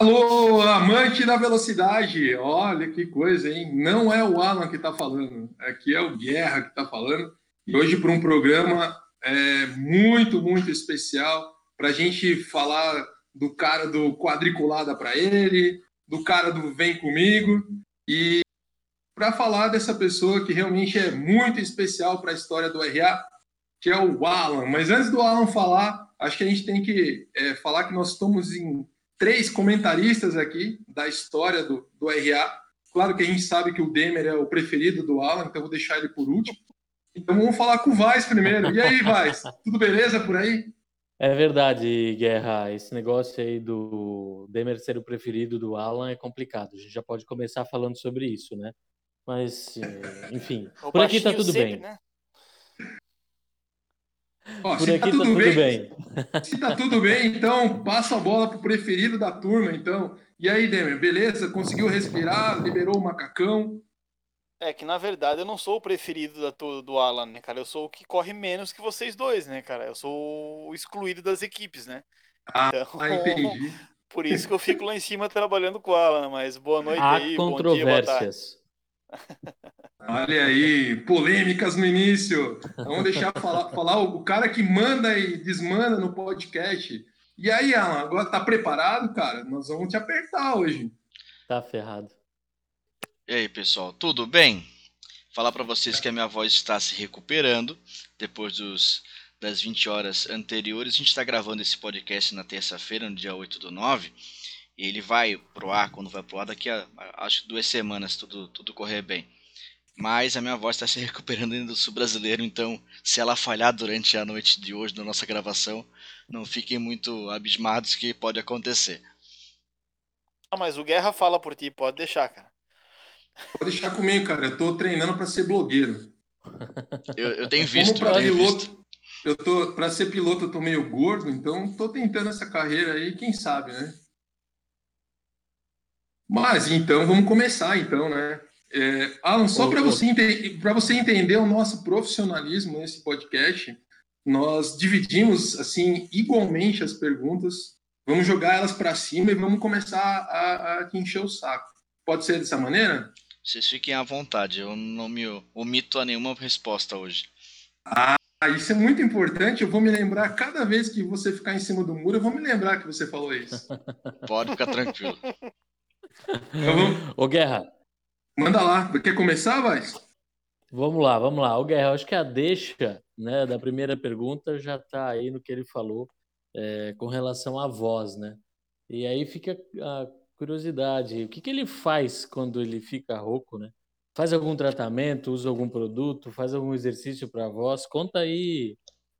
Alô, amante da velocidade! Olha que coisa, hein? Não é o Alan que está falando, aqui é o Guerra que está falando. E hoje, para um programa é, muito, muito especial, para a gente falar do cara do quadriculada para ele, do cara do Vem Comigo, e para falar dessa pessoa que realmente é muito especial para a história do RA, que é o Alan. Mas antes do Alan falar, acho que a gente tem que é, falar que nós estamos em três comentaristas aqui da história do, do RA. Claro que a gente sabe que o Demer é o preferido do Alan, então vou deixar ele por último. Então vamos falar com o Vaz primeiro. E aí, Vaz? Tudo beleza por aí? É verdade, Guerra. Esse negócio aí do Demer ser o preferido do Alan é complicado. A gente já pode começar falando sobre isso, né? Mas, enfim, o por aqui tá tudo sempre, bem. Né? Ó, Por aqui tá, tá tudo, bem, bem, Se tá tudo bem, então passa a bola pro preferido da turma, então. E aí, Demer, beleza? Conseguiu respirar? Liberou o macacão? É que na verdade eu não sou o preferido da, do Alan, né, cara? Eu sou o que corre menos que vocês dois, né, cara? Eu sou o excluído das equipes, né? Ah, então, ah entendi. Por isso que eu fico lá em cima trabalhando com o Alan, mas boa noite Há aí, controvérsias. Olha aí, polêmicas no início. Vamos deixar falar, falar o cara que manda e desmanda no podcast. E aí, Alan, agora tá preparado, cara? Nós vamos te apertar hoje. Tá ferrado. E aí, pessoal, tudo bem? Falar para vocês que a minha voz está se recuperando depois dos, das 20 horas anteriores. A gente está gravando esse podcast na terça-feira, no dia 8 do 9. E ele vai pro ar, quando vai pro ar, daqui a acho duas semanas, tudo, tudo correr bem. Mas a minha voz está se recuperando ainda do sul brasileiro, então se ela falhar durante a noite de hoje, na nossa gravação, não fiquem muito abismados que pode acontecer. Ah, mas o Guerra fala por ti, pode deixar, cara. Pode deixar comigo, cara. Eu tô treinando para ser blogueiro. Eu, eu tenho visto. Como piloto, visto. eu tô para ser piloto, eu tô meio gordo, então tô tentando essa carreira aí, quem sabe, né? Mas então vamos começar então, né? É, Alan, só para você, para você entender o nosso profissionalismo nesse podcast, nós dividimos assim igualmente as perguntas, vamos jogar elas para cima e vamos começar a, a te encher o saco. Pode ser dessa maneira? Vocês fiquem à vontade, eu não me omito a nenhuma resposta hoje. Ah, isso é muito importante. Eu vou me lembrar cada vez que você ficar em cima do muro, eu vou me lembrar que você falou isso. Pode ficar tranquilo. Então, Ô, Guerra. Manda lá. Quer começar, vai? Vamos lá, vamos lá. Ô, Guerra, acho que a deixa né, da primeira pergunta já está aí no que ele falou é, com relação à voz, né? E aí fica a curiosidade. O que, que ele faz quando ele fica rouco, né? Faz algum tratamento, usa algum produto, faz algum exercício para a voz? Conta aí,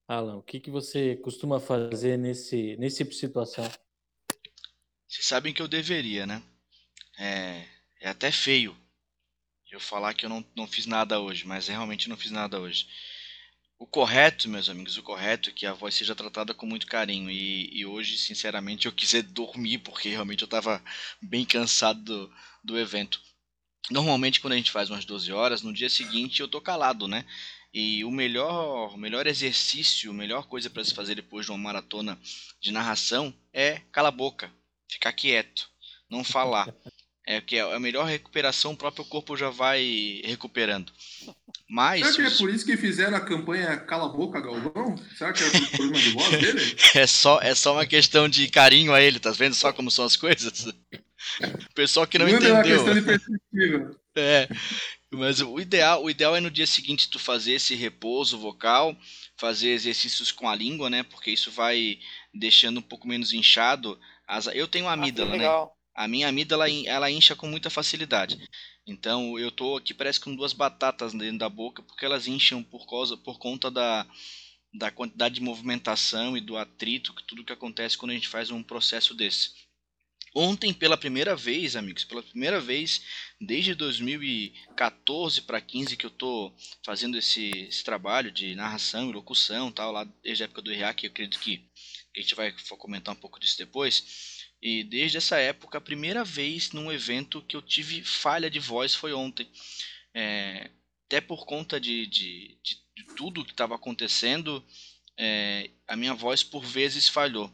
Alan, o que, que você costuma fazer nesse, nesse tipo de situação? Vocês sabem que eu deveria, né? É, é até feio eu falar que eu não, não fiz nada hoje, mas realmente não fiz nada hoje. O correto, meus amigos, o correto é que a voz seja tratada com muito carinho. E, e hoje, sinceramente, eu quis dormir porque realmente eu estava bem cansado do, do evento. Normalmente, quando a gente faz umas 12 horas, no dia seguinte eu tô calado, né? E o melhor, o melhor exercício, a melhor coisa para se fazer depois de uma maratona de narração é cala a boca, ficar quieto, não falar. É que é a melhor recuperação, o próprio corpo já vai recuperando. Mas. Será que é por isso que fizeram a campanha Cala a Boca, Galvão? Será que é o problema de voz dele? é, só, é só uma questão de carinho a ele, tá vendo só como são as coisas? O pessoal que não Muda entendeu. É uma questão de perspectiva. É. Mas o ideal, o ideal é no dia seguinte tu fazer esse repouso vocal, fazer exercícios com a língua, né? Porque isso vai deixando um pouco menos inchado. As, eu tenho amígdala, ah, né? A minha amígdala ela incha com muita facilidade. Então eu tô aqui parece com duas batatas dentro da boca porque elas incham por causa por conta da da quantidade de movimentação e do atrito, que tudo que acontece quando a gente faz um processo desse. Ontem, pela primeira vez, amigos, pela primeira vez desde 2014 para 15 que eu tô fazendo esse, esse trabalho de narração e locução, tal, lá desde a época do RA, que eu acredito que a gente vai comentar um pouco disso depois e desde essa época, a primeira vez num evento que eu tive falha de voz foi ontem. É, até por conta de, de, de, de tudo que estava acontecendo, é, a minha voz por vezes falhou.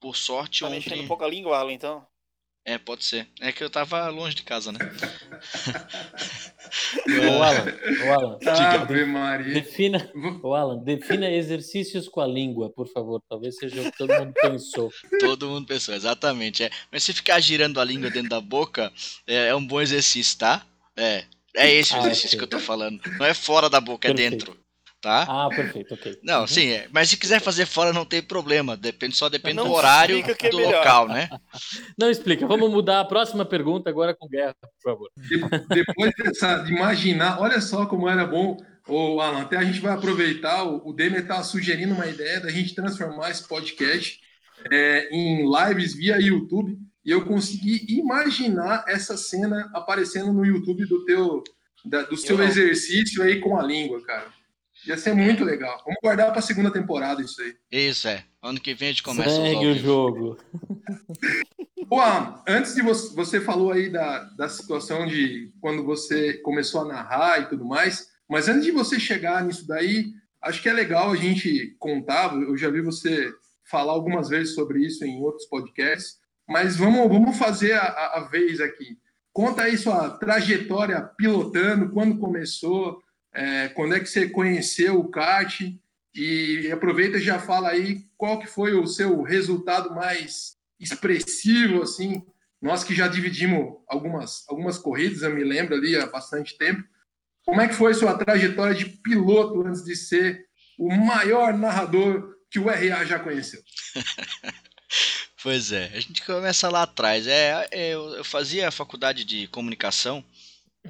Por sorte, tá ontem. um pouco a língua, Alan, então? É, pode ser. É que eu tava longe de casa, né? ô, Alan, ô, Alan. Ave Maria. Defina, ô, Alan, defina exercícios com a língua, por favor. Talvez seja o que todo mundo pensou. Todo mundo pensou, exatamente. É. Mas se ficar girando a língua dentro da boca, é, é um bom exercício, tá? É. É esse o ah, exercício okay. que eu tô falando. Não é fora da boca, Perfeito. é dentro tá? Ah, perfeito, ok. Não, uhum. sim, é. mas se quiser fazer fora não tem problema, depende só depende do horário é do melhor. local, né? Não explica. Vamos mudar a próxima pergunta agora com Guerra, por favor. depois dessa, de imaginar, olha só como era bom, o Alan, até a gente vai aproveitar, o, o Demer está sugerindo uma ideia da gente transformar esse podcast é, em lives via YouTube e eu consegui imaginar essa cena aparecendo no YouTube do teu da, do seu exercício aí com a língua, cara. Ia ser muito legal. Vamos guardar para a segunda temporada isso aí. Isso, é. Ano que vem a gente começa Segue o jogo. Boa, antes de você, você falou aí da, da situação de quando você começou a narrar e tudo mais, mas antes de você chegar nisso daí, acho que é legal a gente contar, eu já vi você falar algumas vezes sobre isso em outros podcasts, mas vamos, vamos fazer a, a vez aqui. Conta aí sua trajetória pilotando, quando começou, é, quando é que você conheceu o kart e aproveita e já fala aí qual que foi o seu resultado mais expressivo, assim, nós que já dividimos algumas, algumas corridas, eu me lembro ali há bastante tempo, como é que foi sua trajetória de piloto antes de ser o maior narrador que o RA já conheceu? pois é, a gente começa lá atrás. É, é eu fazia a faculdade de comunicação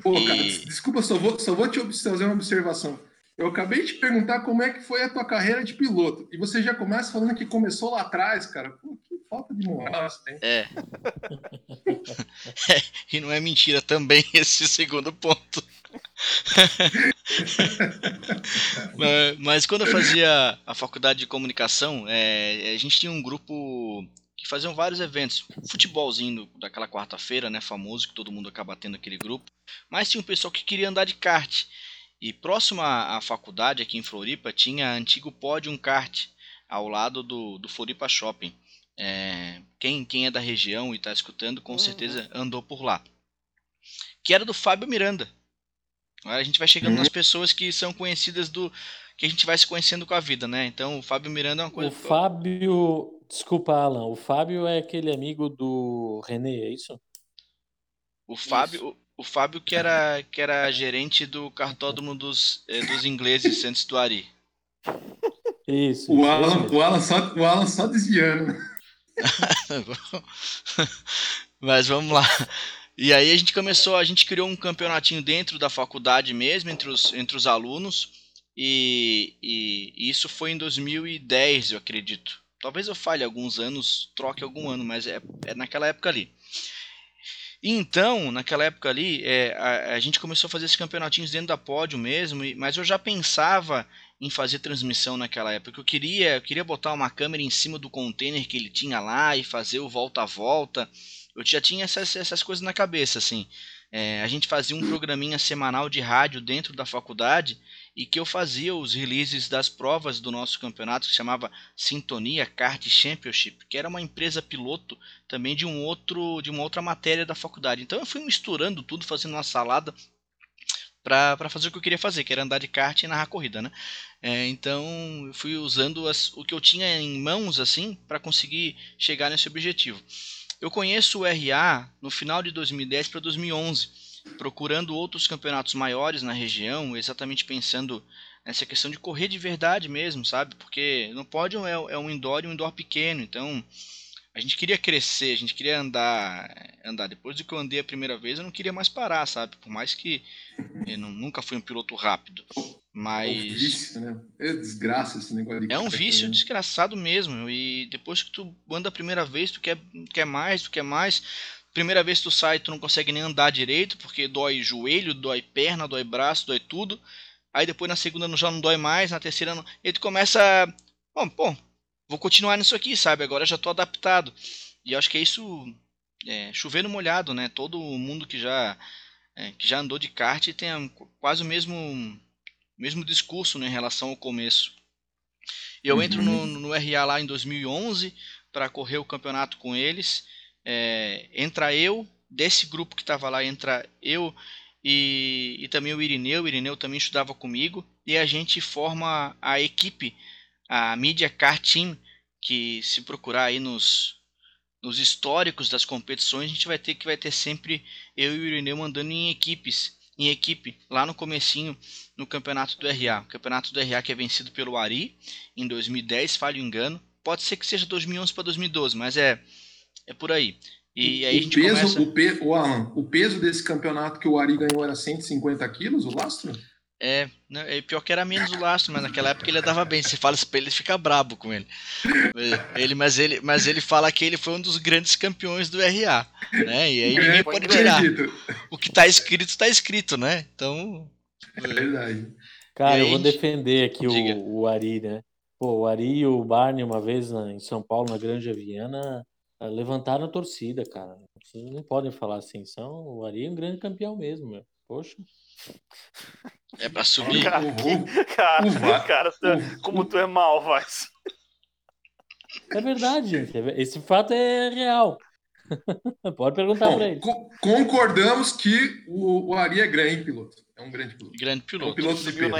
Pô, e... cara, desculpa, só vou, só vou te fazer uma observação. Eu acabei de perguntar como é que foi a tua carreira de piloto. E você já começa falando que começou lá atrás, cara. Pô, que falta de moral você tem. É. é. E não é mentira também esse segundo ponto. mas, mas, quando eu fazia a faculdade de comunicação, é, a gente tinha um grupo que faziam vários eventos. Futebolzinho daquela quarta-feira, né, famoso, que todo mundo acaba tendo aquele grupo. Mas tinha um pessoal que queria andar de kart. E próximo à, à faculdade, aqui em Floripa, tinha antigo pódio um kart, ao lado do, do Floripa Shopping. É, quem, quem é da região e está escutando, com uhum. certeza andou por lá. Que era do Fábio Miranda. A gente vai chegando uhum. nas pessoas que são conhecidas do. que a gente vai se conhecendo com a vida, né? Então o Fábio Miranda é uma coisa. O Fábio Desculpa, Alan. O Fábio é aquele amigo do René, é isso? O Fábio, o, o Fábio que era, que era gerente do cartódromo dos, eh, dos ingleses antes do Ari. Isso. O Alan, o Alan, só, o Alan só desviando. Mas vamos lá. E aí a gente começou, a gente criou um campeonatinho dentro da faculdade mesmo, entre os, entre os alunos. E, e, e isso foi em 2010, eu acredito. Talvez eu falhe alguns anos, troque algum ano, mas é, é naquela época ali. E então, naquela época ali, é, a, a, gente começou a fazer esses campeonatinhos dentro da pódio mesmo, mas eu já pensava em fazer transmissão naquela época. Eu queria, eu queria botar uma câmera em cima do container que ele tinha lá e fazer o volta a volta. Eu já tinha essas, essas coisas na cabeça, assim. É, a gente fazia um programinha semanal de rádio dentro da faculdade e que eu fazia os releases das provas do nosso campeonato que se chamava Sintonia Kart Championship, que era uma empresa piloto também de um outro de uma outra matéria da faculdade. Então eu fui misturando tudo, fazendo uma salada para fazer o que eu queria fazer, que era andar de kart e narrar corrida, né? É, então eu fui usando as, o que eu tinha em mãos assim para conseguir chegar nesse objetivo. Eu conheço o RA no final de 2010 para 2011 procurando outros campeonatos maiores na região, exatamente pensando nessa questão de correr de verdade mesmo, sabe? Porque no pódio é, é um indoor e um indoor pequeno, então a gente queria crescer, a gente queria andar, andar. Depois do que eu andei a primeira vez, eu não queria mais parar, sabe? Por mais que eu não, nunca fui um piloto rápido. Mas. É um vício, né? É desgraça esse negócio de É um vício né? desgraçado mesmo. E depois que tu anda a primeira vez, tu quer, quer mais, tu quer mais. Primeira vez que tu sai, tu não consegue nem andar direito, porque dói joelho, dói perna, dói braço, dói tudo. Aí depois na segunda já não dói mais, na terceira não. E tu começa. Bom, pô, vou continuar nisso aqui, sabe? Agora já tô adaptado. E acho que é isso. É, chover no molhado, né? Todo mundo que já, é, que já andou de kart tem quase o mesmo, mesmo discurso né, em relação ao começo. Eu uhum. entro no, no RA lá em 2011 para correr o campeonato com eles. É, entra eu, desse grupo que estava lá, entra eu e, e também o Irineu. O Irineu também estudava comigo. E a gente forma a equipe, a Media Car Team, que se procurar aí nos, nos históricos das competições, a gente vai ter que vai ter sempre eu e o Irineu mandando em equipes, em equipe, lá no comecinho, no campeonato do RA. O campeonato do RA que é vencido pelo Ari em 2010, falho engano. Pode ser que seja 2011 para 2012, mas é é por aí. E aí o a gente peso, começa... o, pe... o, Alan, o peso desse campeonato que o Ari ganhou era 150 quilos, o lastro? É, né, pior que era menos o lastro, mas naquela época ele dava bem. Você fala isso pra ele, ele fica brabo com ele. ele, mas ele. Mas ele fala que ele foi um dos grandes campeões do RA. Né? E aí ninguém é, pode tirar. O que tá escrito, tá escrito, né? Então. É verdade. Cara, eu vou defender aqui o, o, Ari, né? Pô, o Ari e o Barney, uma vez na, em São Paulo, na Grande Viana, levantaram a torcida, cara. Vocês não podem falar assim. São, o Ari é um grande campeão mesmo, meu. Poxa. É pra subir. Cara, que, cara, cara tu, como tu é mal, vai. É verdade, gente. É esse fato é real. Pode perguntar Bom, pra ele. concordamos que o, o Ari é grande piloto. É um grande piloto. Grande piloto. É um piloto ele, subiu na,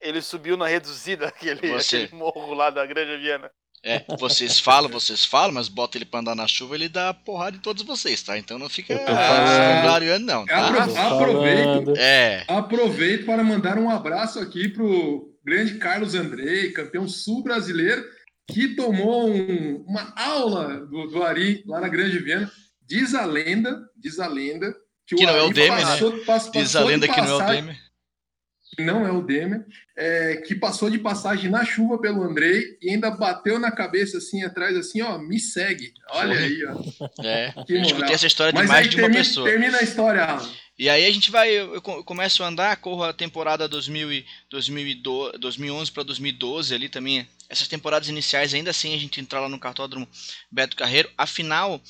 ele subiu na reduzida, aquele, aquele morro lá da Grande Viana. É, vocês falam, vocês falam, mas bota ele pra andar na chuva, ele dá porrada em todos vocês, tá? Então não fica vangloriando, não. Tá? Aproveito, é. aproveito para mandar um abraço aqui pro grande Carlos Andrei, campeão sul brasileiro, que tomou um, uma aula do, do, Ari lá na Grande Viana. Diz a lenda, diz a lenda, que, que o não Ari é o Demi, passou, né? Passou, diz a lenda que não é o Demi não é o Demer, é, que passou de passagem na chuva pelo Andrei e ainda bateu na cabeça assim atrás, assim, ó, me segue. Olha Foi. aí, ó. É, que eu escutei essa história de Mas mais de uma termina, pessoa. Termina a história, Alan. E aí a gente vai, eu começo a andar, corro a temporada 2000 e 2012, 2011 para 2012 ali também. Essas temporadas iniciais, ainda assim a gente entrar lá no cartódromo Beto Carreiro. A final,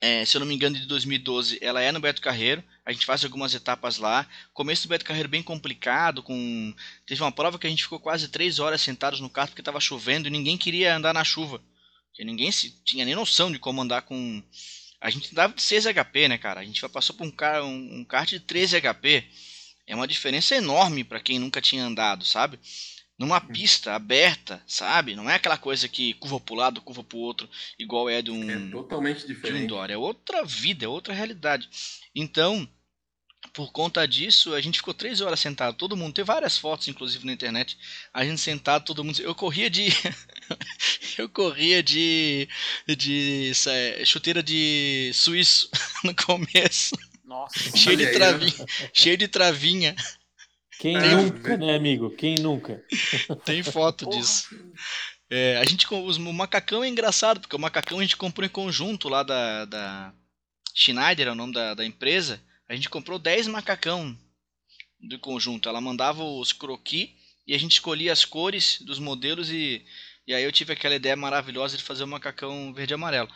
é, se eu não me engano, de 2012, ela é no Beto Carreiro. A gente faz algumas etapas lá. Começo do Beto Carreiro bem complicado. com Teve uma prova que a gente ficou quase três horas sentados no carro porque estava chovendo e ninguém queria andar na chuva. Porque ninguém se... tinha nem noção de como andar com. A gente andava de 6 HP, né, cara? A gente passou por um, car... um kart de 13 HP. É uma diferença enorme para quem nunca tinha andado, sabe? Numa pista aberta, sabe? Não é aquela coisa que curva para um lado, curva para o outro, igual é de um. É totalmente diferente. De um. É outra vida, é outra realidade. Então, por conta disso, a gente ficou três horas sentado, todo mundo. Tem várias fotos, inclusive, na internet. A gente sentado, todo mundo. Eu corria de. eu corria de. de é, chuteira de suíço no começo. Nossa, cheio de travinha. cheio de travinha. Quem Tem, nunca, né, amigo? Quem nunca? Tem foto disso. É, a gente, o macacão é engraçado, porque o macacão a gente comprou em conjunto lá da, da Schneider, é o nome da, da empresa. A gente comprou 10 macacão do conjunto. Ela mandava os croquis e a gente escolhia as cores dos modelos e, e aí eu tive aquela ideia maravilhosa de fazer o um macacão verde e amarelo.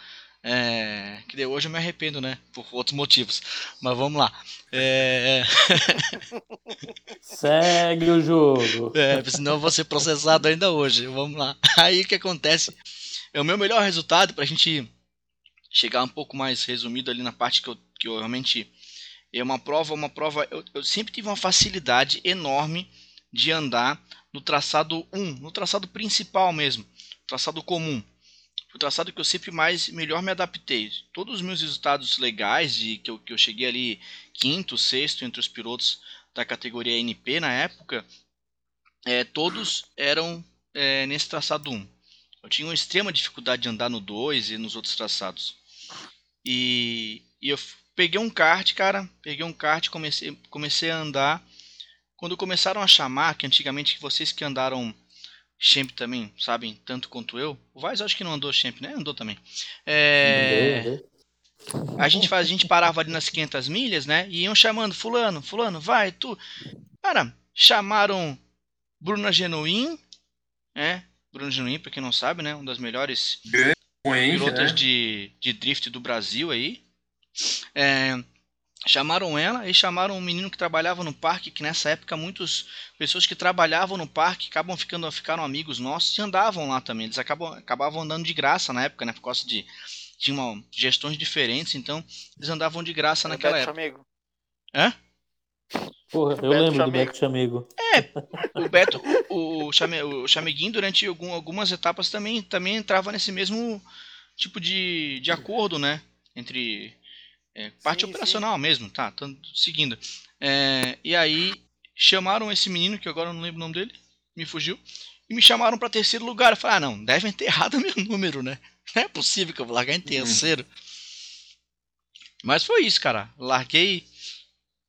É, que de hoje eu me arrependo, né? Por outros motivos. Mas vamos lá. É... Segue o jogo. É, senão eu vou ser processado ainda hoje. Vamos lá. Aí o que acontece? É o meu melhor resultado para a gente chegar um pouco mais resumido ali na parte que eu, que eu realmente. É uma prova, uma prova. Eu, eu sempre tive uma facilidade enorme de andar no traçado 1, no traçado principal mesmo, traçado comum o traçado que eu sempre mais melhor me adaptei. Todos os meus resultados legais, de que eu, que eu cheguei ali quinto, sexto entre os pilotos da categoria NP na época, é, todos eram é, nesse traçado 1. Eu tinha uma extrema dificuldade de andar no 2 e nos outros traçados. E, e eu peguei um kart, cara, peguei um kart, comecei, comecei a andar. Quando começaram a chamar, que antigamente vocês que andaram Champ também, sabem, tanto quanto eu. O Vaz acho que não andou Champ, né? Andou também. É... A gente faz, a gente parava ali nas 500 milhas, né? E iam chamando fulano, fulano, vai, tu. Cara, chamaram Bruna Genuim, né? Bruno Genuim, pra quem não sabe, né? Um das melhores pilotos né? de, de drift do Brasil aí. É, chamaram ela e chamaram um menino que trabalhava no parque, que nessa época muitas pessoas que trabalhavam no parque acabam ficando ficaram amigos nossos e andavam lá também. Eles acabam, acabavam andando de graça na época, né, por causa de tinham gestões diferentes, então eles andavam de graça Era naquela Beto época. Chamego. Hã? Porra, eu Beto lembro do Chamego. Beto Chamego. O Beto, o, o, Chame, o Chameguinho, durante algum, algumas etapas, também, também entrava nesse mesmo tipo de, de acordo, né? Entre é, parte Sim, operacional mesmo, tá? Tô seguindo. É, e aí chamaram esse menino, que agora eu não lembro o nome dele, me fugiu, e me chamaram para terceiro lugar. Eu falei, ah, não, devem ter errado meu número, né? Não é possível que eu vou largar em terceiro. Mas foi isso, cara. Larguei.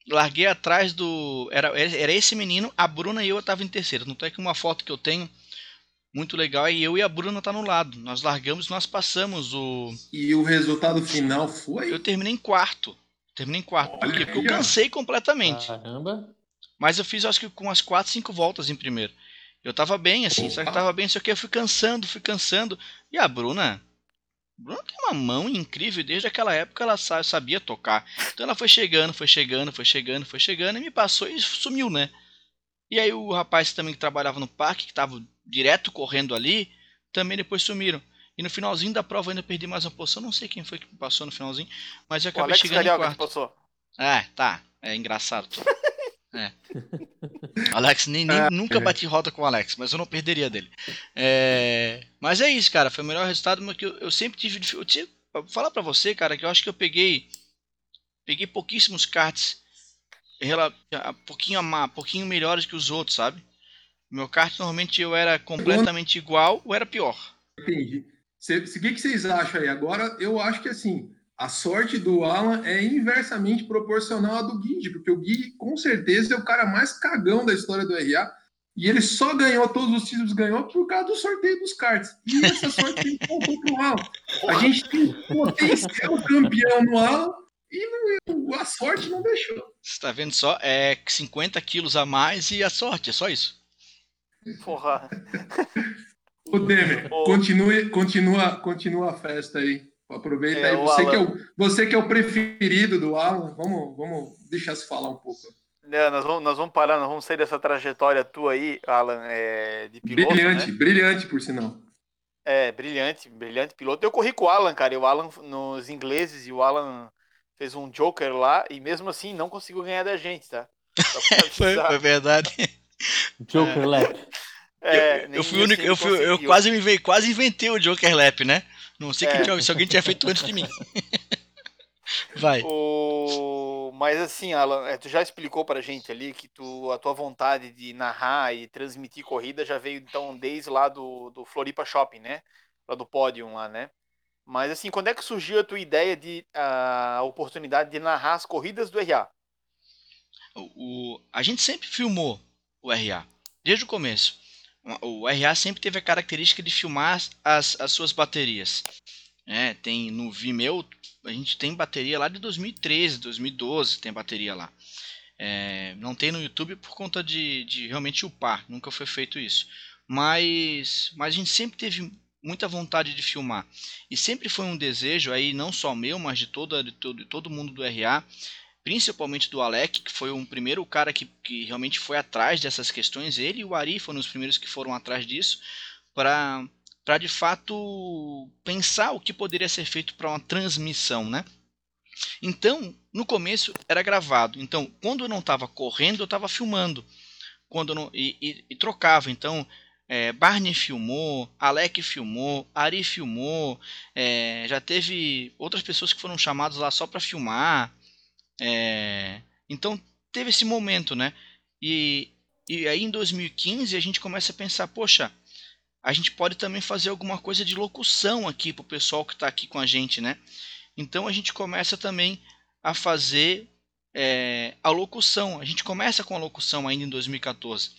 Larguei atrás do. Era, era esse menino, a Bruna e eu tava em terceiro. Não tem aqui uma foto que eu tenho muito legal. E eu e a Bruna tá no lado. Nós largamos, nós passamos o. E o resultado final foi? Eu terminei em quarto. Terminei em quarto. Por Olha quê? Porque eu aí, cansei completamente. Caramba. Mas eu fiz acho que com umas 4, 5 voltas em primeiro. Eu tava bem, assim, só que Opa. tava bem, só que eu fui cansando, fui cansando. E a Bruna. A Bruna tem uma mão incrível, desde aquela época ela sa- sabia tocar. Então ela foi chegando, foi chegando, foi chegando, foi chegando e me passou e sumiu, né? E aí o rapaz também que trabalhava no parque, que tava direto correndo ali, também depois sumiram. E no finalzinho da prova eu ainda perdi mais uma posição, não sei quem foi que passou no finalzinho, mas eu O acabei Alex chegando em Carioca que quarto. passou. É, tá. É engraçado. É. Alex, nem, nem- nunca bati roda com o Alex, mas eu não perderia dele. É, mas é isso, cara. Foi o melhor resultado, mas que eu, eu sempre tive dificuldade. Vou falar pra você, cara, que eu acho que eu peguei. Peguei pouquíssimos karts. pouquinho, a pouquinho melhores que os outros, sabe? Meu kart normalmente eu era completamente igual ou era pior. Entendi. O que, que vocês acham aí? Agora, eu acho que assim, a sorte do Alan é inversamente proporcional à do Guide, porque o Gui, com certeza, é o cara mais cagão da história do RA. E ele só ganhou, todos os títulos ganhou por causa do sorteio dos cards. E essa sorte voltar pro Alan. A gente tem potencial campeão no Alan e não- a sorte não deixou. Você tá vendo só? É 50 quilos a mais e a sorte, é só isso. Porra. Ô, Demer, Ô. continue, continua, continua a festa aí. Aproveita É, aí. Você que, é o, você que é o preferido do Alan, vamos, vamos deixar se falar um pouco. Né, nós, vamos, nós vamos parar, nós vamos sair dessa trajetória tua aí, Alan, é, de piloto, brilhante, né? brilhante, por sinal. É, brilhante, brilhante piloto. Eu corri com o Alan, cara, e o Alan nos ingleses, e o Alan fez um Joker lá, e mesmo assim não conseguiu ganhar da gente, tá? Foi, foi verdade. Joker Lap. É, eu, fui único, eu, fui, eu quase me veio, quase inventei o Joker Lap, né? Não sei É. tinha- se alguém tinha feito antes de mim. Vai. O... Mas assim, Alan, é, tu já explicou pra gente ali que tu, a tua vontade de narrar e transmitir corrida já veio então desde lá do, do Floripa Shopping, né? Lá do pódio lá, né? Mas assim, quando é que surgiu a tua ideia de a oportunidade de narrar as corridas do RA? O, o- a gente sempre filmou o RA, desde o começo. O, RA sempre teve a característica de filmar as, as suas baterias. É, tem no Vimeo, a gente tem bateria lá de 2013, 2012, tem bateria lá. É, não tem no YouTube por conta de, de realmente upar, nunca foi feito isso. Mas, mas a gente sempre teve muita vontade de filmar. E sempre foi um desejo aí, não só meu, mas de, toda, de, todo, de todo mundo do RA, principalmente do Alec, que foi um primeiro cara que, que realmente foi atrás dessas questões. Ele e o Ari foram os primeiros que foram atrás disso, para para de fato pensar o que poderia ser feito para uma transmissão, né? Então, no começo era gravado. Então, quando eu não estava correndo, eu estava filmando. Quando não, e, e- e trocava. Então, é, Barney filmou, Alec filmou, Ari filmou. é, já teve outras pessoas que foram chamadas lá só para filmar. É, então, teve esse momento, né? E, e aí em 2015 a gente começa a pensar, poxa, a gente pode também fazer alguma coisa de locução aqui para o pessoal que está aqui com a gente, né? Então a gente começa também a fazer é, a locução. A gente começa com a locução ainda em 2014.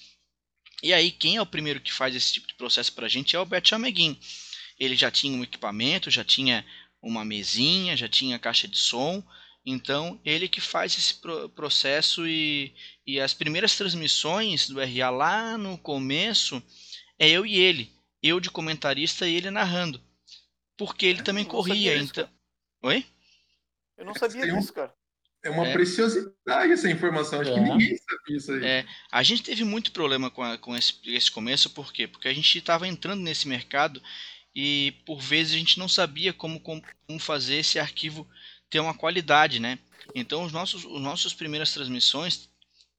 E aí quem é o primeiro que faz esse tipo de processo para a gente é o Beto Chameguin. Ele já tinha um equipamento, já tinha uma mesinha, já tinha caixa de som. Então ele que faz esse pro processo e, e as primeiras transmissões do RA lá no começo é eu e ele eu de comentarista e ele narrando. Porque ele também Eu corria, então. Oi? Eu não sabia um- disso, cara. É uma É. preciosidade essa informação. Acho que É. ninguém sabia isso aí. É, a gente teve muito problema com, a- com esse, esse começo, por quê? Porque a gente estava entrando nesse mercado e por vezes a gente não sabia como, como fazer esse arquivo ter uma qualidade, né? Então os nossos, os nossos primeiras transmissões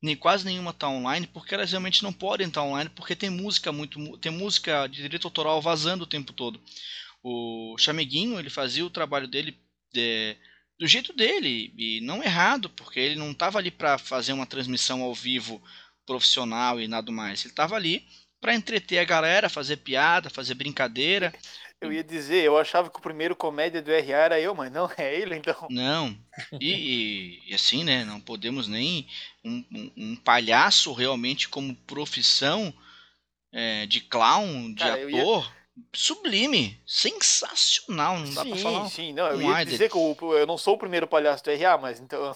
nem quase nenhuma está online porque elas realmente não podem estar tá online porque tem música muito tem música de direito autoral vazando o tempo todo. O Chameguinho ele fazia o trabalho dele de, do jeito dele e não errado porque ele não estava ali para fazer uma transmissão ao vivo profissional e nada mais. Ele estava ali para entreter a galera, fazer piada, fazer brincadeira. Eu ia dizer, eu achava que o primeiro comédia do RA era eu, mas não é ele, então. Não. E, e, assim, né? Não podemos nem. Um, um, um palhaço realmente como profissão é, de clown, de Cara, ator. Ia... Sublime, sensacional, não dá sim, pra falar. Sim, sim, não, eu ia dizer que eu, eu não sou o primeiro palhaço do RA, mas então.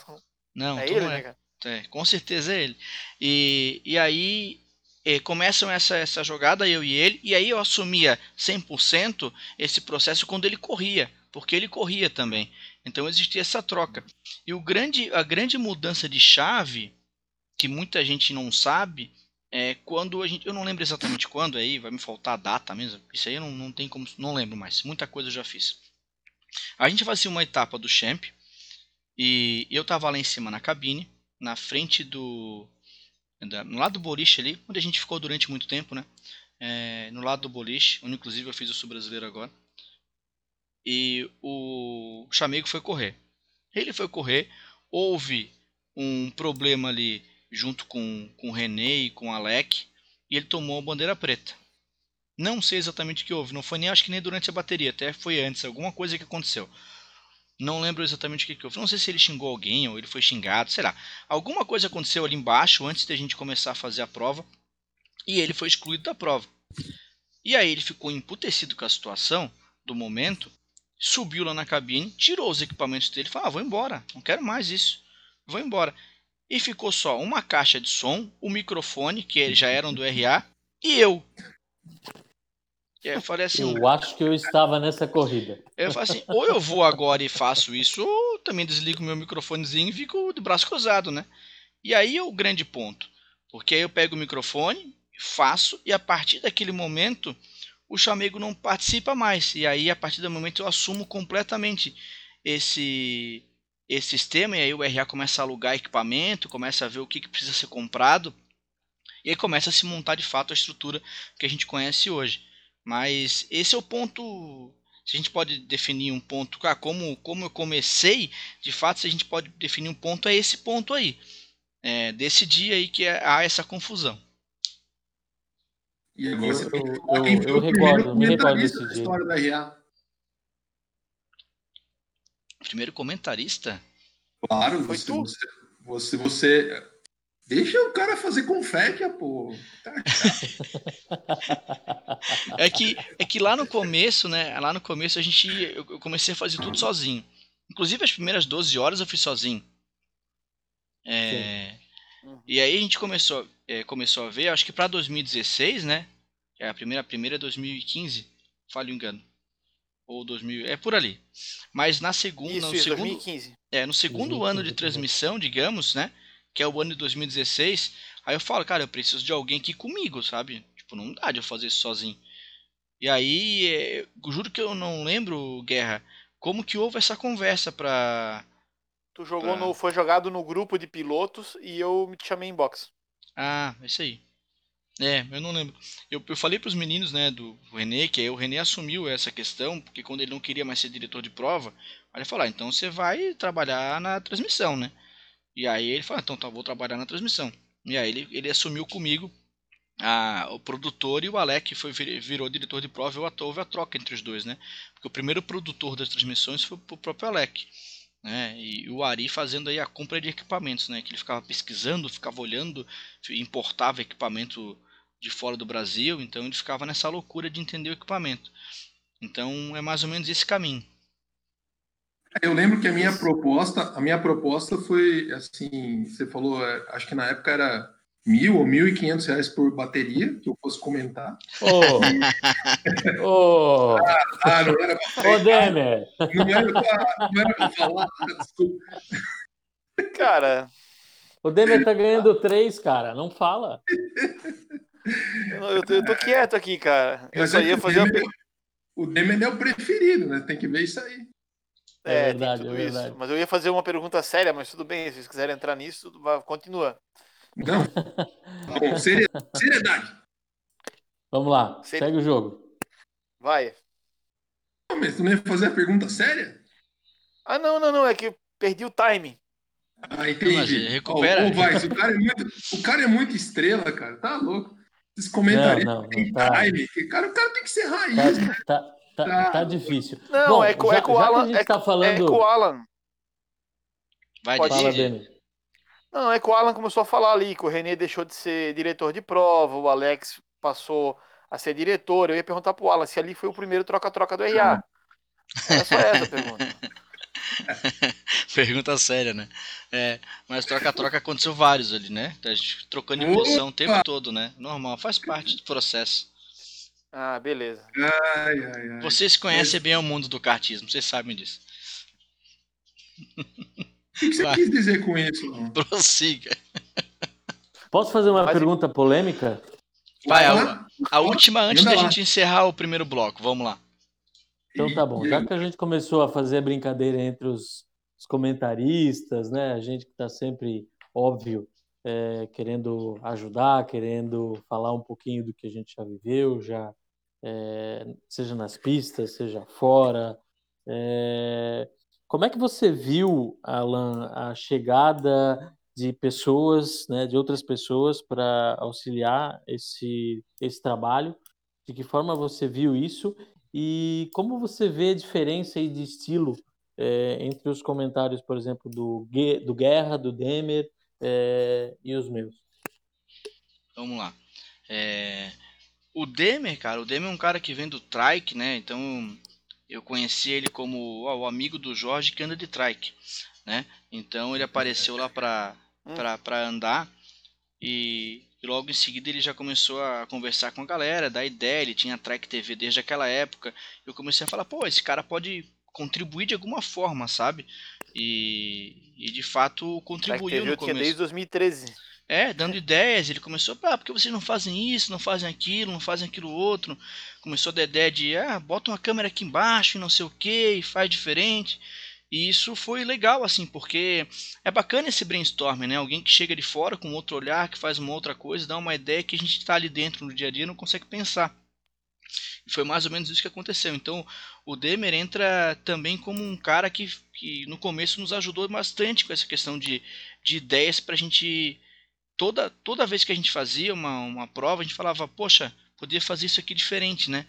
Não, é ele, não é. né, cara? É, com certeza é ele. E, e aí é, começam essa, essa jogada, eu e ele, e aí eu assumia 100% esse processo quando ele corria, porque ele corria também. Então existia essa troca. E o grande, a grande mudança de chave, que muita gente não sabe, é quando a gente. Eu não lembro exatamente quando, aí vai me faltar a data mesmo. Isso aí não, não tem como. Não lembro mais. Muita coisa eu já fiz. A gente fazia uma etapa do Champ. E eu tava lá em cima na cabine na frente do. No lado do boliche ali, onde a gente ficou durante muito tempo, né? É, no lado do boliche, onde inclusive eu fiz o sul brasileiro agora. E o chamego foi correr. Ele foi correr, houve um problema ali junto com, com o René e com o Alec, e ele tomou a bandeira preta. Não sei exatamente o que houve, não foi nem acho que nem durante a bateria, até foi antes, alguma coisa que aconteceu. Não lembro exatamente o que, que houve. Não sei se ele xingou alguém ou ele foi xingado, sei lá. Alguma coisa aconteceu ali embaixo antes da gente começar a fazer a prova e ele foi excluído da prova. E aí ele ficou emputecido com a situação do momento, subiu lá na cabine, tirou os equipamentos dele e falou: ah, vou embora, não quero mais isso, vou embora. E ficou só uma caixa de som, o microfone, que já eram do RA, e eu. Eu falei assim. Eu acho que eu estava nessa corrida. Eu falei assim: ou eu vou agora e faço isso, ou também desligo meu microfonezinho e fico de braço cruzado, né? E aí é o grande ponto. Porque aí eu pego o microfone, faço, e a partir daquele momento o chamego não participa mais. E aí, a partir do momento, eu assumo completamente esse, esse sistema. E aí o RA começa a alugar equipamento, começa a ver o que, que precisa ser comprado. E aí começa a se montar de fato a estrutura que a gente conhece hoje. Mas esse é o ponto. Se a gente pode definir um ponto, ah, como, como eu comecei, de fato, se a gente pode definir um ponto, é esse ponto aí. É, desse dia aí que é, há essa confusão. E agora eu, eu, eu, eu recordo, me recordo desse dia. História da RA. Primeiro comentarista? Claro, Foi você, tu? Você, você, você, Deixa o cara fazer confete, pô. Tá, é que é que lá no começo, né? Lá no começo a gente eu comecei a fazer tudo sozinho. Inclusive as primeiras 12 horas eu fiz sozinho. É, e aí a gente começou, é, começou a ver, acho que para 2016, né? É a primeira, a primeira é 2015, falho engano. Ou 2000, é por ali. Mas na segunda, Isso, no segundo, 2015. É, no segundo 2015, ano de transmissão, digamos, né? Que é o ano de 2016, aí eu falo, cara, eu preciso de alguém aqui comigo, sabe? Tipo, não dá de eu fazer isso sozinho. E aí, é, juro que eu não lembro, Guerra, como que houve essa conversa pra. Tu jogou pra... no. Foi jogado no grupo de pilotos e eu me chamei em box. Ah, é isso aí. É, eu não lembro. Eu, eu falei pros meninos, né, do René, que aí o René assumiu essa questão, porque quando ele não queria mais ser diretor de prova, aí ele falou, ah, então você vai trabalhar na transmissão, né? E aí ele falou, ah, então tá, vou trabalhar na transmissão. E aí ele, ele assumiu comigo a, o produtor e o Alec foi, virou diretor de prova e houve a troca entre os dois, né? Porque o primeiro produtor das transmissões foi o próprio Alec. Né? E o Ari fazendo aí a compra de equipamentos, né? Que ele ficava pesquisando, ficava olhando, importava equipamento de fora do Brasil, então ele ficava nessa loucura de entender o equipamento. Então é mais ou menos esse caminho. Eu lembro que a minha proposta, a minha proposta foi assim, você falou, é, acho que na época era mil ou mil e quinhentos reais por bateria, que eu fosse comentar. Oh. oh. Ah, ah, não era pra, Ô, Demer. Não era pra, não era pra falar, desculpa. Cara... O Demer tá ganhando três, cara, não fala. Eu, eu, eu tô quieto aqui, cara. Eu só ia fazer uma pergunta o Demer é o preferido, né? Tem que ver isso aí. É, é verdade, é verdade. Isso. Mas eu ia fazer uma pergunta séria, mas tudo bem, se vocês quiserem entrar nisso, continua. Não. Bom, seriedade. Vamos lá, segue o jogo. Vai. Não, mas tu não ia fazer a pergunta séria? Ah, não, não, não, é que eu perdi o time. Ah, entendi. recupera. Oh, oh, vai, o, cara é muito, o cara é muito estrela, cara. Tá louco. Esses comentários não, não, não tá. time. Cara, o cara tem que ser raiz, tá, né? Tá, tá, tá, tá difícil. Não, Bom, é, com, já, é com o Alan. É, tá falando... é com o Alan. Vai, Pode Fala, Denis. Não, é que o Alan começou a falar ali que o René deixou de ser diretor de prova, o Alex passou a ser diretor. Eu ia perguntar pro Alan se ali foi o primeiro troca-troca do RA. É só essa a pergunta. pergunta séria, né? É, mas troca-troca aconteceu vários ali, né? A gente trocando de posição o tempo todo, né? Normal, faz parte do processo. Ah, beleza. Ai, ai, ai. Vocês conhecem bem o mundo do kartismo, vocês sabem disso. O que você Vai. quis dizer com isso? Prossiga. Posso fazer uma pergunta polêmica? Vai, a, a última antes da gente encerrar o primeiro bloco. Vamos lá. Então tá bom. Já que a gente começou a fazer brincadeira entre os, os comentaristas, né? A gente que está sempre, óbvio, é, querendo ajudar, querendo falar um pouquinho do que a gente já viveu, já é, seja nas pistas, seja fora. É, como é que você viu, Alan, a chegada de pessoas, né, de outras pessoas para auxiliar esse, esse trabalho? De que forma você viu isso? E como você vê a diferença de estilo é, entre os comentários, por exemplo, do, do Guerra, do Demer é, e os meus? Vamos lá. É, o Demer, cara, o Demer é um cara que vem do trike, né? Então eu conheci ele como ó, o amigo do Jorge que anda de trike, né? Então ele apareceu lá para para andar e, e, logo em seguida ele já começou a conversar com a galera, dar ideia, ele tinha Trek TV desde aquela época. Eu comecei a falar, pô, esse cara pode contribuir de alguma forma, sabe? E, e de fato contribuiu no começo. desde 2013. É, dando ideias, ele começou, ah, porque vocês não fazem isso, não fazem aquilo, não fazem aquilo outro. Começou a dar ideia de, ah, bota uma câmera aqui embaixo e não sei o que, e faz diferente. E isso foi legal, assim, porque é bacana esse brainstorming, né? Alguém que chega de fora com outro olhar, que faz uma outra coisa, dá uma ideia que a gente está ali dentro no dia a dia não consegue pensar. E foi mais ou menos isso que aconteceu. Então, o Demer entra também como um cara que, que no começo nos ajudou bastante com essa questão de, de ideias para a gente. Toda, toda vez que a gente fazia uma, uma prova, a gente falava, poxa, podia fazer isso aqui diferente, né?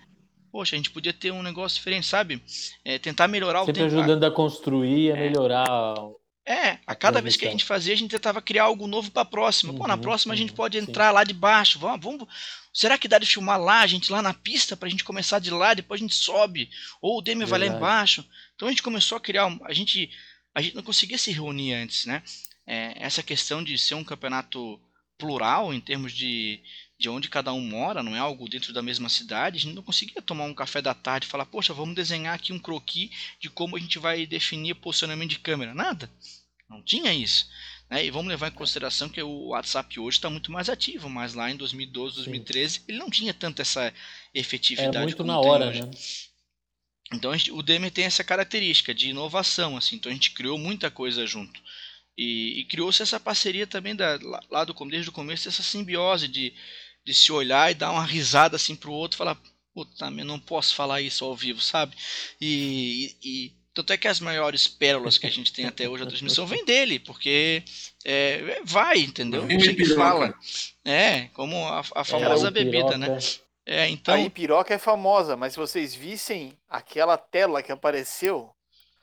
Poxa, a gente podia ter um negócio diferente, sabe? É, tentar melhorar Sempre o tempo. Sempre ajudando a construir, a é. melhorar é, a cada vez que a gente fazia, a gente tentava criar algo novo para a próxima. Uhum, Pô, na uhum, próxima a gente pode entrar sim. lá de baixo. Vamos, vamos, será que dá de filmar lá, a gente lá na pista, para a gente começar de lá, depois a gente sobe? Ou o Demi vai lá embaixo? Então a gente começou a criar. A gente, a gente não conseguia se reunir antes, né? É, essa questão de ser um campeonato plural em termos de, de onde cada um mora, não é algo dentro da mesma cidade, a gente não conseguia tomar um café da tarde e falar, poxa, vamos desenhar aqui um croquis de como a gente vai definir posicionamento de câmera. Nada. Não tinha isso. Né? E vamos levar em consideração que o WhatsApp hoje está muito mais ativo, mas lá em 2012, 2013, Sim. ele não tinha tanta essa efetividade. É muito na hora, né? Então gente, o Demer tem essa característica de inovação, assim. Então a gente criou muita coisa junto. E, e criou-se essa parceria também da, lá, do, desde o começo, essa simbiose de, de se olhar e dar uma risada assim pro outro e falar, puta, eu não posso falar isso ao vivo, sabe? E, e, tanto é que as maiores pérolas que a gente tem até hoje da transmissão vem dele, porque é, vai, entendeu? A gente fala. É, como a, a famosa é, bebida, né? É, então... A Ipiroca é famosa, mas se vocês vissem aquela tela que apareceu,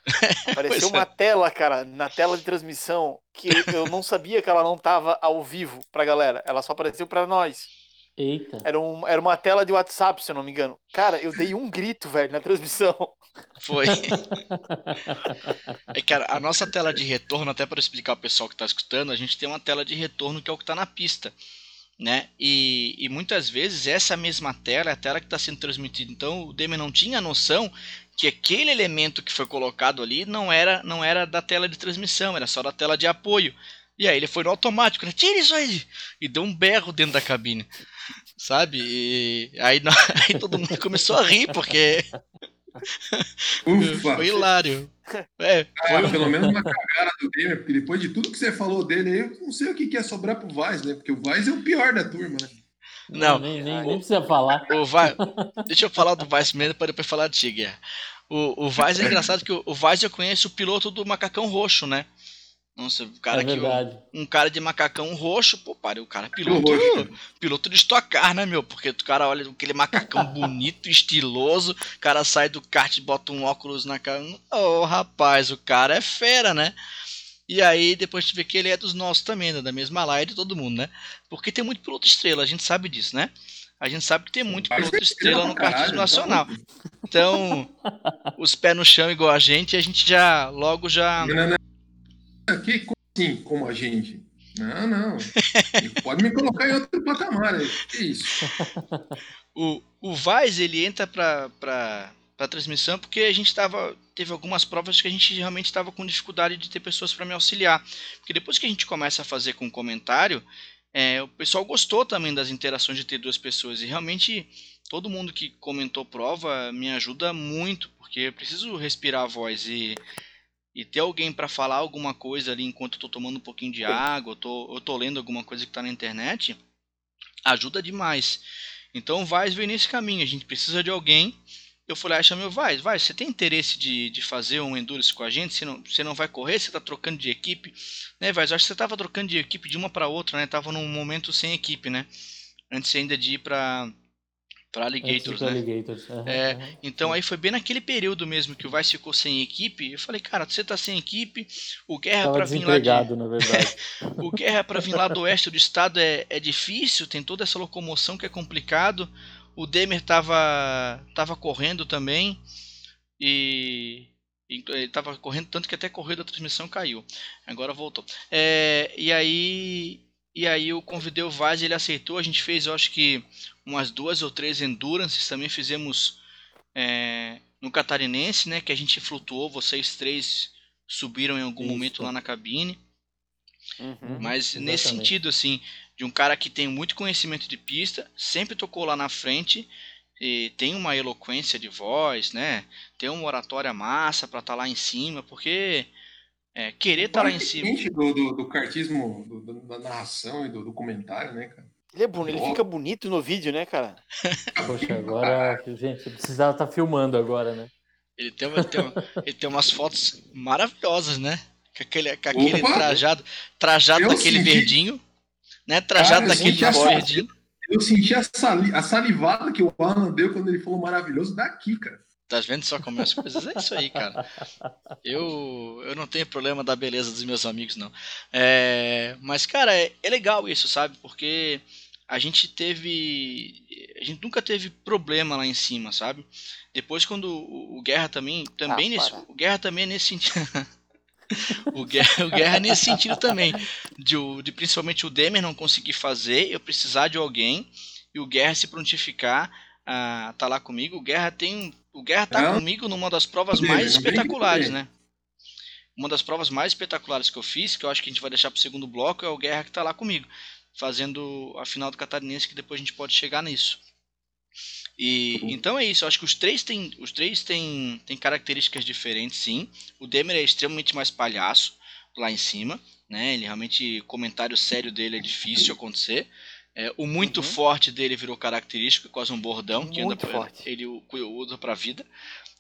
apareceu uma é. tela, cara, na tela de transmissão, que eu não sabia que ela não tava ao vivo pra galera, ela só apareceu pra nós. Eita. Era, um, era uma tela de WhatsApp, se eu não me engano. Cara, eu dei um grito, velho, na transmissão. Foi. é, cara, a nossa tela de retorno, até para explicar ao pessoal que está escutando, a gente tem uma tela de retorno que é o que está na pista. Né? E, e muitas vezes essa mesma tela é a tela que está sendo transmitida. Então o Demi não tinha noção que aquele elemento que foi colocado ali não era, não era da tela de transmissão, era só da tela de apoio. E aí ele foi no automático, né? Tira isso aí! E deu um berro dentro da cabine. sabe? E aí, aí todo mundo começou a rir, porque. Ufa. Foi hilário. É, foi... Ah, pelo menos uma cagada do Gamer, porque depois de tudo que você falou dele aí, eu não sei o que quer sobrar pro Vaz, né? Porque o Vaz é o pior da turma, né? Não, nem, nem, nem precisa falar. O Vaz, deixa eu falar do Vaz primeiro para depois falar de Tiger. O, o Vaz é engraçado que o, o Vaz eu conheço o piloto do macacão roxo, né? Nossa, o cara é que. Um, um, cara de macacão roxo, pô, pare, o cara é piloto. Piloto de estocar, né, meu? Porque o cara olha aquele macacão bonito, estiloso, o cara sai do kart e bota um óculos na cara. Ô, oh, rapaz, o cara é fera, né? E aí depois a gente vê que ele é dos nossos também, né? da mesma laia de todo mundo, né? Porque tem muito piloto estrela, a gente sabe disso, né? A gente sabe que tem muito piloto estrela no kartismo nacional. Então, os pés no chão igual a gente, a gente já logo já. Não, não, aqui assim, como a gente. Não, não. pode me colocar em outro patamar. Que isso? O, o Vaz, ele entra para para transmissão porque a gente estava teve algumas provas que a gente realmente estava com dificuldade de ter pessoas para me auxiliar porque depois que a gente começa a fazer com comentário é, o pessoal gostou também das interações de ter duas pessoas e realmente todo mundo que comentou prova me ajuda muito porque eu preciso respirar a voz e e ter alguém para falar alguma coisa ali enquanto eu tô tomando um pouquinho de água, eu tô, eu tô lendo alguma coisa que está na internet, ajuda demais. Então vai ver nesse caminho, a gente precisa de alguém. Eu falei, ah, meu vai, vai, você tem interesse de, de fazer um endurance com a gente? Você não, você não vai correr, você está trocando de equipe, né, vai? Eu acho que você estava trocando de equipe de uma para outra, né? Tava num momento sem equipe, né? Antes ainda de ir para para Alligators, né? Alligators. Uhum, é, uhum. Então aí foi bem naquele período mesmo que o Vice ficou sem equipe. Eu falei, cara, você tá sem equipe, o Guerra para vir lá de... na verdade. o Guerra para vir lá do oeste do estado é, é difícil, tem toda essa locomoção que é complicado. O Demer tava tava correndo também e ele tava correndo tanto que até correu da transmissão caiu. Agora voltou. É, e aí e aí eu convidei o Vaz, ele aceitou. A gente fez, eu acho que umas duas ou três endurances. Também fizemos é, no Catarinense, né? Que a gente flutuou. Vocês três subiram em algum Isso. momento lá na cabine. Uhum, Mas exatamente. nesse sentido, assim, de um cara que tem muito conhecimento de pista, sempre tocou lá na frente, e tem uma eloquência de voz, né? Tem uma oratória massa para estar tá lá em cima, porque é, querer estar tá lá em cima. Do, do, do cartismo, do, da narração e do, do comentário, né, cara? Ele é bonito, ele fica bonito no vídeo, né, cara? Poxa, agora, gente, precisava estar tá filmando agora, né? Ele tem, uma, tem ele tem umas fotos maravilhosas, né? Com aquele, com aquele trajado, trajado eu daquele senti... verdinho, né? Trajado cara, daquele verdinho. Eu senti a, sali, a salivada que o Alan deu quando ele falou maravilhoso daqui, cara. Tá vendo só como as coisas? É isso aí, cara. Eu, eu não tenho problema da beleza dos meus amigos, não. É, mas, cara, é, é legal isso, sabe? Porque a gente teve. A gente nunca teve problema lá em cima, sabe? Depois quando o, o Guerra também. também ah, nesse, o Guerra também é nesse sentido. o, Guerra, o Guerra é nesse sentido também. De, de principalmente o Demer não conseguir fazer, eu precisar de alguém e o Guerra se prontificar a tá lá comigo. O Guerra tem o Guerra tá é. comigo numa das provas mais espetaculares, né? Uma das provas mais espetaculares que eu fiz, que eu acho que a gente vai deixar pro segundo bloco, é o Guerra que tá lá comigo, fazendo a final do Catarinense, que depois a gente pode chegar nisso. E uhum. então é isso, eu acho que os três têm, os três têm, têm características diferentes, sim. O Demer é extremamente mais palhaço lá em cima, né? Ele realmente comentário sério dele é difícil acontecer. É, o muito uhum. forte dele virou característico, quase um bordão muito que anda pra, ele usa para a vida.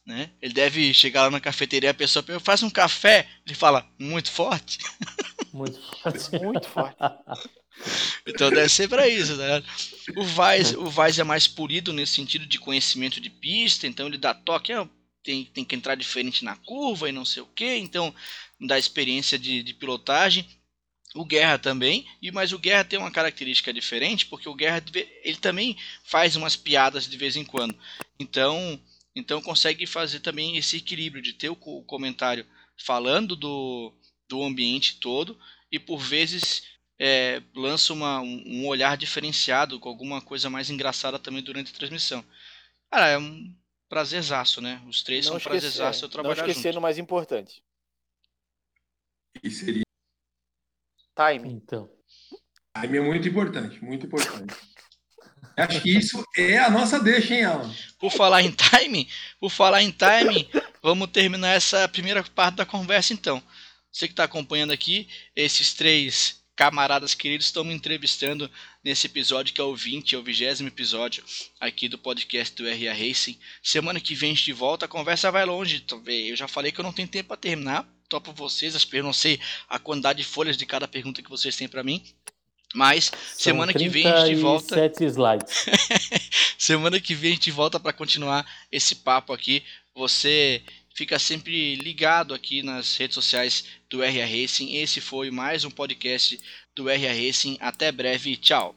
Né? Ele deve chegar lá na cafeteria, a pessoa faz um café, ele fala muito forte. Muito forte. muito forte. Então deve ser para isso, né? O Vaz, o Vaz é mais polido nesse sentido de conhecimento de pista, então ele dá toque, é, tem, tem que entrar diferente na curva e não sei o que, então dá experiência de, de pilotagem. O Guerra também, e mas o Guerra tem uma característica diferente, porque o Guerra ele também faz umas piadas de vez em quando. Então, então consegue fazer também esse equilíbrio de ter o comentário falando do, do ambiente todo e por vezes é, lança uma, um olhar diferenciado com alguma coisa mais engraçada também durante a transmissão. Cara, é um prazerzaço, né? Os três não são esquecer, prazerzaço eu trabalhar Não esquecendo o mais importante. E seria Time. Então. Time é muito importante, muito importante. Acho que isso é a nossa deixa, hein, Alan? Por falar em timing, por falar em timing, vamos terminar essa primeira parte da conversa então. Você que está acompanhando aqui, esses três camaradas queridos estão me entrevistando nesse episódio que é o 20, é o vigésimo episódio aqui do podcast do RA Racing. Semana que vem a gente volta, a conversa vai longe. Eu já falei que eu não tenho tempo para terminar. Topo vocês, eu não sei a quantidade de folhas de cada pergunta que vocês têm para mim. Mas São semana que vem a gente volta. slides. semana que vem a gente volta para continuar esse papo aqui. Você fica sempre ligado aqui nas redes sociais do RA Racing. Esse foi mais um podcast do RA Racing. Até breve, tchau.